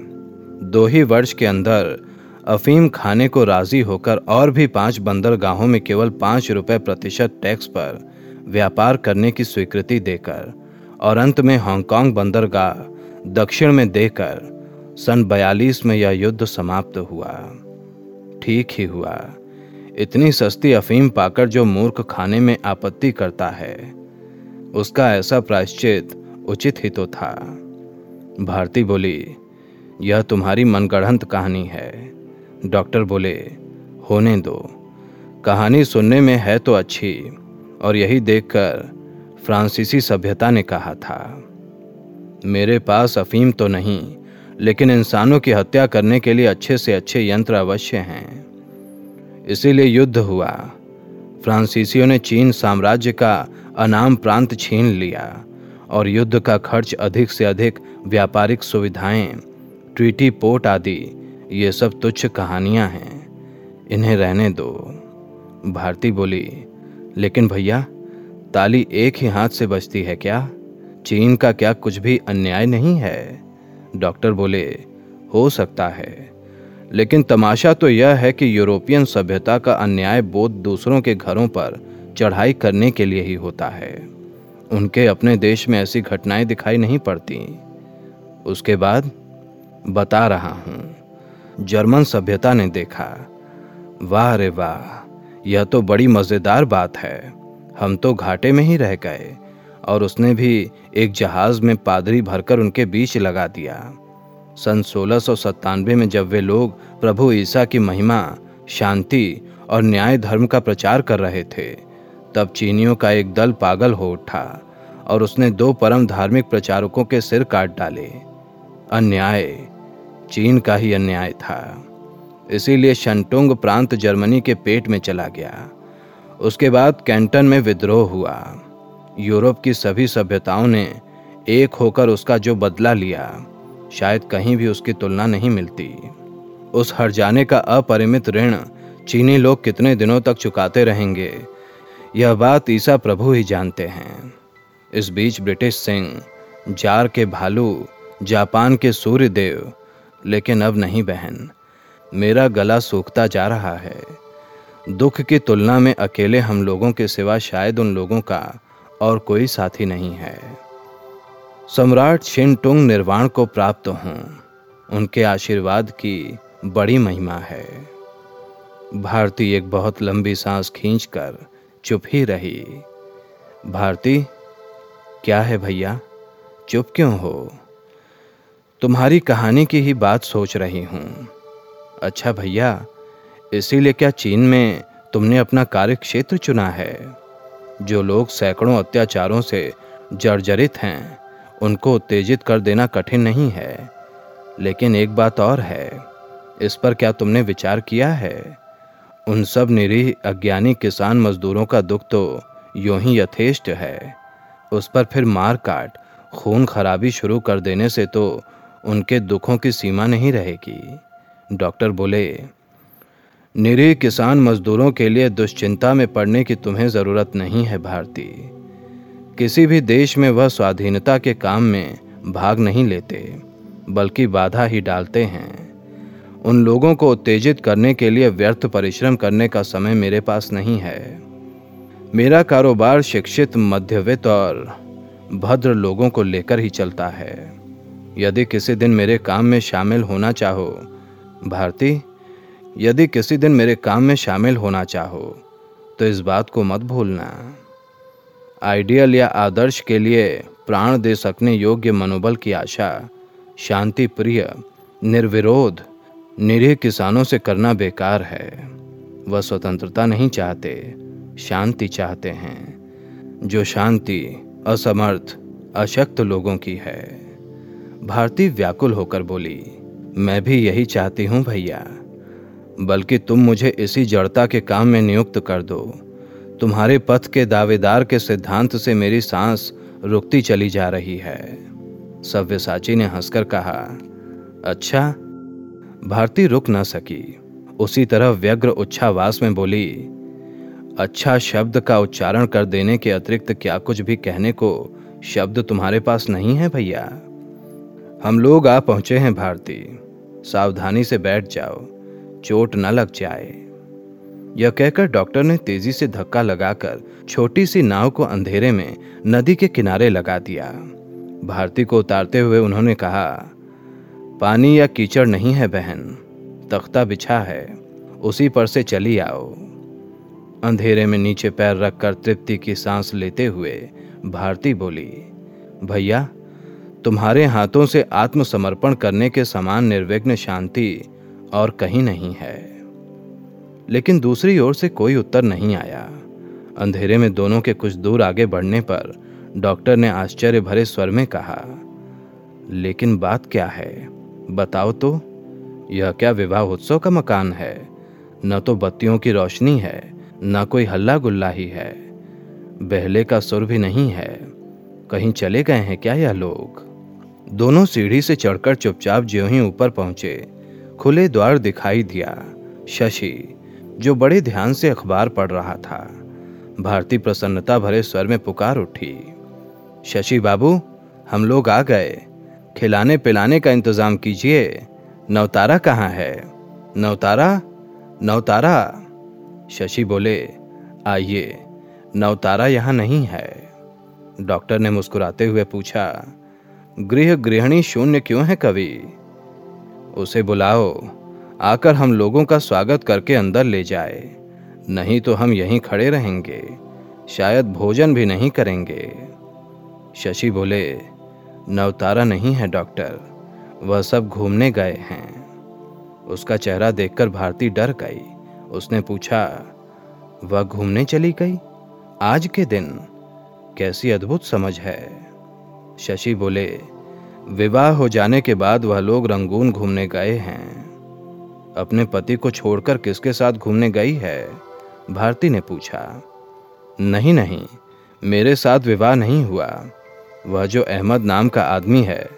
दो ही वर्ष के अंदर अफीम खाने को राज़ी होकर और भी पाँच बंदरगाहों में केवल पाँच रुपए प्रतिशत टैक्स पर व्यापार करने की स्वीकृति देकर और अंत में हांगकांग बंदरगाह दक्षिण में देकर सन बयालीस में यह युद्ध समाप्त हुआ। ठीक ही हुआ। इतनी सस्ती अफीम पाकर जो मूर्ख खाने में आपत्ति करता है, उसका ऐसा प्रायश्चित उचित ही तो था। भारती बोली, यह तुम्हारी मनगढ़ंत कहानी है। डॉक्टर बोले, होने दो। कहानी सुनने में है तो अच्छी, और यही देखकर फ्रांसीसी सभ्यता ने कहा था। मेरे पास अफीम तो नहीं, लेकिन इंसानों की हत्या करने के लिए अच्छे से अच्छे यंत्र अवश्य हैं। इसीलिए युद्ध हुआ। फ्रांसीसियों ने चीन साम्राज्य का अनाम प्रांत छीन लिया, और युद्ध का खर्च अधिक से अधिक व्यापारिक सुविधाएँ, ट्रीटी पोर्ट आदि ये सब तुच्छ कहानियाँ हैं। इन्हें रहने दो। भारती बोली, लेकिन भैया, ताली एक ही हाथ से बजती है क्या? चीन का क्या कुछ भी अन्याय नहीं है? डॉक्टर बोले, हो सकता है। लेकिन तमाशा तो यह है कि यूरोपियन सभ्यता का अन्याय बोध दूसरों के घरों पर चढ़ाई करने के लिए ही होता है। उनके अपने देश में ऐसी घटनाएँ दिखाई नहीं पड़ती। उसके बाद बता रहा हूँ। जर्मन सभ्यता ने देखा। वाह रे वाह, यह तो बड़ी मज़ेदार बात है। हम तो घाटे में ही रह गए, और उसने भी एक जहाज़ में पादरी भरकर उनके बीच लगा दिया। सन सोलह सौ में जब वे लोग प्रभु ईसा की महिमा, शांति और न्याय धर्म का प्रचार कर रहे थे, तब चीनियों का एक दल पागल हो उठा, और उसने दो परम धार्मिक प्रचारकों के सिर काट डाले। अन्याय चीन का ही अन्याय था। इसीलिए शंटुंग प्रांत जर्मनी के पेट में चला गया। उसके बाद कैंटन में विद्रोह हुआ। यूरोप की सभी सभ्यताओं ने एक होकर उसका जो बदला लिया, शायद कहीं भी उसकी तुलना नहीं मिलती। उस हर जाने का अपरिमित ऋण चीनी लोग कितने दिनों तक चुकाते रहेंगे, यह बात ईसा प्रभु ही जानते हैं। इस बीच ब्रिटिश सिंह, जार के भालू, जापान के सूर्य देव लेकिन अब नहीं बहन। मेरा गला सूखता जा रहा है। दुख की तुलना में अकेले हम लोगों के सिवा शायद उन लोगों का और कोई साथी नहीं है। सम्राट शिनटुंग निर्वाण को प्राप्त हूँ। उनके आशीर्वाद की बड़ी महिमा है। भारती एक बहुत लंबी सांस खींचकर चुप ही रही। भारती, क्या है भैया? चुप क्यों हो? तुम्हारी कहानी की ही बात सोच रही हूँ। अच्छा भैया, इसीलिए क्या चीन में तुमने अपना कार्य क्षेत्र चुना है? जो लोग सैकड़ों अत्याचारों से जर्जरित हैं, उनको उत्तेजित कर देना कठिन नहीं है। लेकिन एक बात और है, इस पर क्या तुमने विचार किया है? उन सब निरीह अज्ञानी किसान मजदूरों का दुख तो यूँ ही यथेष्ट है। उस पर फिर मार काट, खून खराबी शुरू कर देने से तो उनके दुखों की सीमा नहीं रहेगी। डॉक्टर बोले निरीह किसान मजदूरों के लिए दुश्चिंता में पड़ने की तुम्हें ज़रूरत नहीं है, भारती। किसी भी देश में वह स्वाधीनता के काम में भाग नहीं लेते, बल्कि बाधा ही डालते हैं। उन लोगों को उत्तेजित करने के लिए व्यर्थ परिश्रम करने का समय मेरे पास नहीं है। मेरा कारोबार शिक्षित, मध्यवित्त और भद्र लोगों को लेकर ही चलता है। यदि किसी दिन मेरे काम में शामिल होना चाहो, भारती, यदि किसी दिन मेरे काम में शामिल होना चाहो तो इस बात को मत भूलना। आइडियल या आदर्श के लिए प्राण दे सकने योग्य मनोबल की आशा, शांति प्रिय, निर्विरोध, निरीह किसानों से करना बेकार है। वह स्वतंत्रता नहीं चाहते, शांति चाहते हैं, जो शांति, असमर्थ, अशक्त लोगों की है। भारती व्याकुल होकर बोली, मैं भी यही चाहती हूँ भैया। बल्कि तुम मुझे इसी जड़ता के काम में नियुक्त कर दो। तुम्हारे पथ के दावेदार के सिद्धांत से मेरी सांस रुकती चली जा रही है। सव्यसाची ने हंसकर कहा अच्छा? भारती रुक न सकी। उसी तरह व्यग्र उच्छावास में बोली अच्छा शब्द का उच्चारण कर देने के अतिरिक्त क्या कुछ भी कहने को शब्द तुम्हारे पास नहीं है भैया? हम लोग आ पहुँचे हैं भारती। सावधानी से बैठ जाओ, चोट न लग जाए। यह कहकर डॉक्टर ने तेज़ी से धक्का लगाकर छोटी सी नाव को अंधेरे में नदी के किनारे लगा दिया। भारती को उतारते हुए उन्होंने कहा, पानी या कीचड़ नहीं है बहन, तख्ता बिछा है, उसी पर से चली आओ। अंधेरे में नीचे पैर रखकर तृप्ति की सांस लेते हुए भारती बोली, भैया तुम्हारे हाथों से आत्मसमर्पण करने के समान निर्विघ्न शांति और कहीं नहीं है। लेकिन दूसरी ओर से कोई उत्तर नहीं आया। अंधेरे में दोनों के कुछ दूर आगे बढ़ने पर डॉक्टर ने आश्चर्य भरे स्वर में कहा, लेकिन बात क्या है? बताओ तो। यह क्या विवाह उत्सव का मकान है? न तो बत्तियों की रोशनी है, न कोई हल्ला गुल्ला ही है। बहले का सुर भी नहीं है। कहीं चले गए हैं क्या यह लोग? दोनों सीढ़ी से चढ़कर चुपचाप ज्यों ही ऊपर पहुँचे, खुले द्वार दिखाई दिया। शशि, जो बड़े ध्यान से अखबार पढ़ रहा था, भारती प्रसन्नता भरे स्वर में पुकार उठी। शशि बाबू, हम लोग आ गए। खिलाने पिलाने का इंतज़ाम कीजिए। नवतारा कहाँ है? नवतारा? नवतारा? शशि बोले, आइए, नवतारा यहाँ नहीं है। डॉक्टर ने मुस्कुराते हुए पूछा गृह गृहिणी शून्य क्यों है कवि? उसे बुलाओ, आकर हम लोगों का स्वागत करके अंदर ले जाए। नहीं तो हम यहीं खड़े रहेंगे, शायद भोजन भी नहीं करेंगे। शशि बोले, नवतारा नहीं है, डॉक्टर, वह सब घूमने गए हैं। उसका चेहरा देखकर भारती डर गई। उसने पूछा, वह घूमने चली गई? आज के दिन? कैसी अद्भुत समझ है? शशि बोले, विवाह हो जाने के बाद वह लोग रंगून घूमने गए हैं। अपने पति को छोड़कर किसके साथ घूमने गई है? भारती ने पूछा, नहीं नहीं, मेरे साथ विवाह नहीं हुआ। वह जो अहमद नाम का आदमी है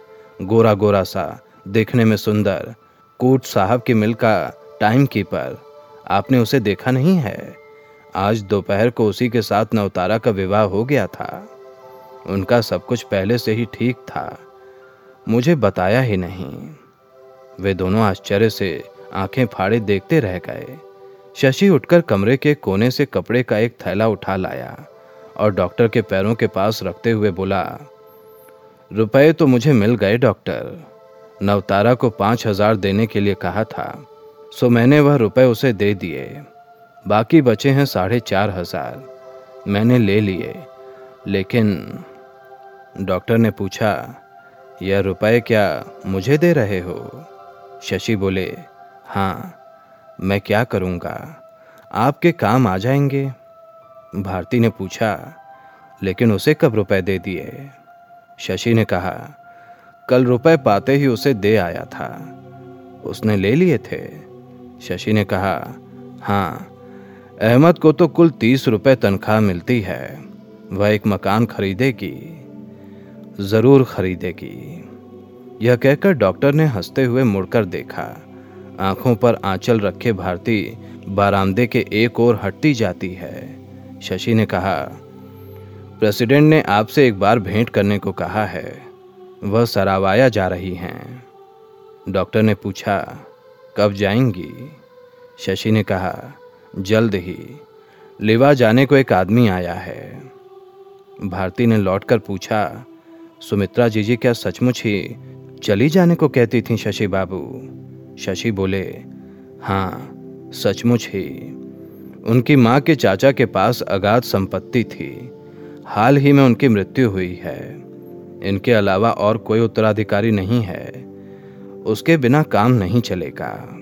गोरा गोरा सा, देखने में सुंदर, कोट साहब की मिल का टाइम कीपर, आपने उसे देखा नहीं है? आज दोपहर को उसी के साथ नवतारा का विवाह हो गया था। उनका सब कुछ पहले से ही ठीक था। मुझे बताया ही नहीं। वे दोनों आश्चर्य से आँखें फाड़े देखते रह गए। शशि उठकर कमरे के कोने से कपड़े का एक थैला उठा लाया और डॉक्टर के पैरों के पास रखते हुए बोला, रुपए तो मुझे मिल गए, डॉक्टर। नवतारा को पाँच हज़ार देने के लिए कहा था, सो मैंने वह रुपए उसे दे दिए। बाकी बचे हैं साढ़े चार हज़ार। मैंने ले लिए, लेकिन डॉक्टर ने पूछा, यह रुपए क्या मुझे दे रहे हो? शशि बोले हाँ मैं क्या करूँगा? आपके काम आ जाएँगे. भारती ने पूछा, लेकिन उसे कब रुपए दे दिए? शशि ने कहा, कल रुपए पाते ही उसे दे आया था। उसने ले लिए थे। शशि ने कहा हाँ अहमद को तो कुल तीस रुपए तनख्वाह मिलती है। वह एक मकान खरीदेगी। ज़रूर खरीदेगी। यह कहकर डॉक्टर ने हँसते हुए मुड़कर देखा। आँखों पर आंचल रखे भारती बारामदे के एक ओर हटती जाती है। शशि ने कहा, प्रेसिडेंट ने आपसे एक बार भेंट करने को कहा है। वह सरावाया जा रही हैं। डॉक्टर ने पूछा, कब जाएँगी? शशि ने कहा, जल्द ही। लेवा जाने को एक आदमी आया है। भारती ने लौटकर पूछा सुमित्रा जी जी क्या सचमुच ही चली जाने को कहती थी शशि बाबू? शशि बोले हाँ सचमुच ही। उनकी माँ के चाचा के पास अगाध संपत्ति थी। हाल ही में उनकी मृत्यु हुई है। इनके अलावा और कोई उत्तराधिकारी नहीं है। उसके बिना काम नहीं चलेगा।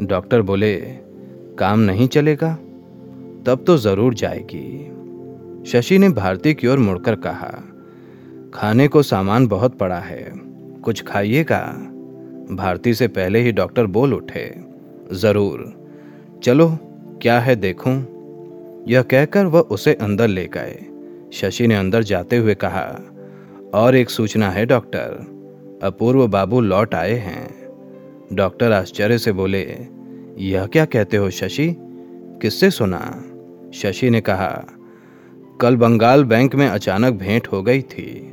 डॉक्टर बोले, काम नहीं चलेगा? तब तो ज़रूर जाएगी। शशि ने भारती की ओर मुड़कर कहा खाने को सामान बहुत पड़ा है। कुछ खाइएगा। भारती से पहले ही डॉक्टर बोल उठे। ज़रूर। चलो, क्या है देखूँ? यह कहकर वह उसे अंदर ले गए। शशि ने अंदर जाते हुए कहा, और एक सूचना है डॉक्टर। अपूर्व बाबू लौट आए हैं। डॉक्टर आश्चर्य से बोले, यह क्या कहते हो शशि? किससे सुना? शशि ने कहा, कल बंगाल बैंक में अचानक भेंट हो गई थी।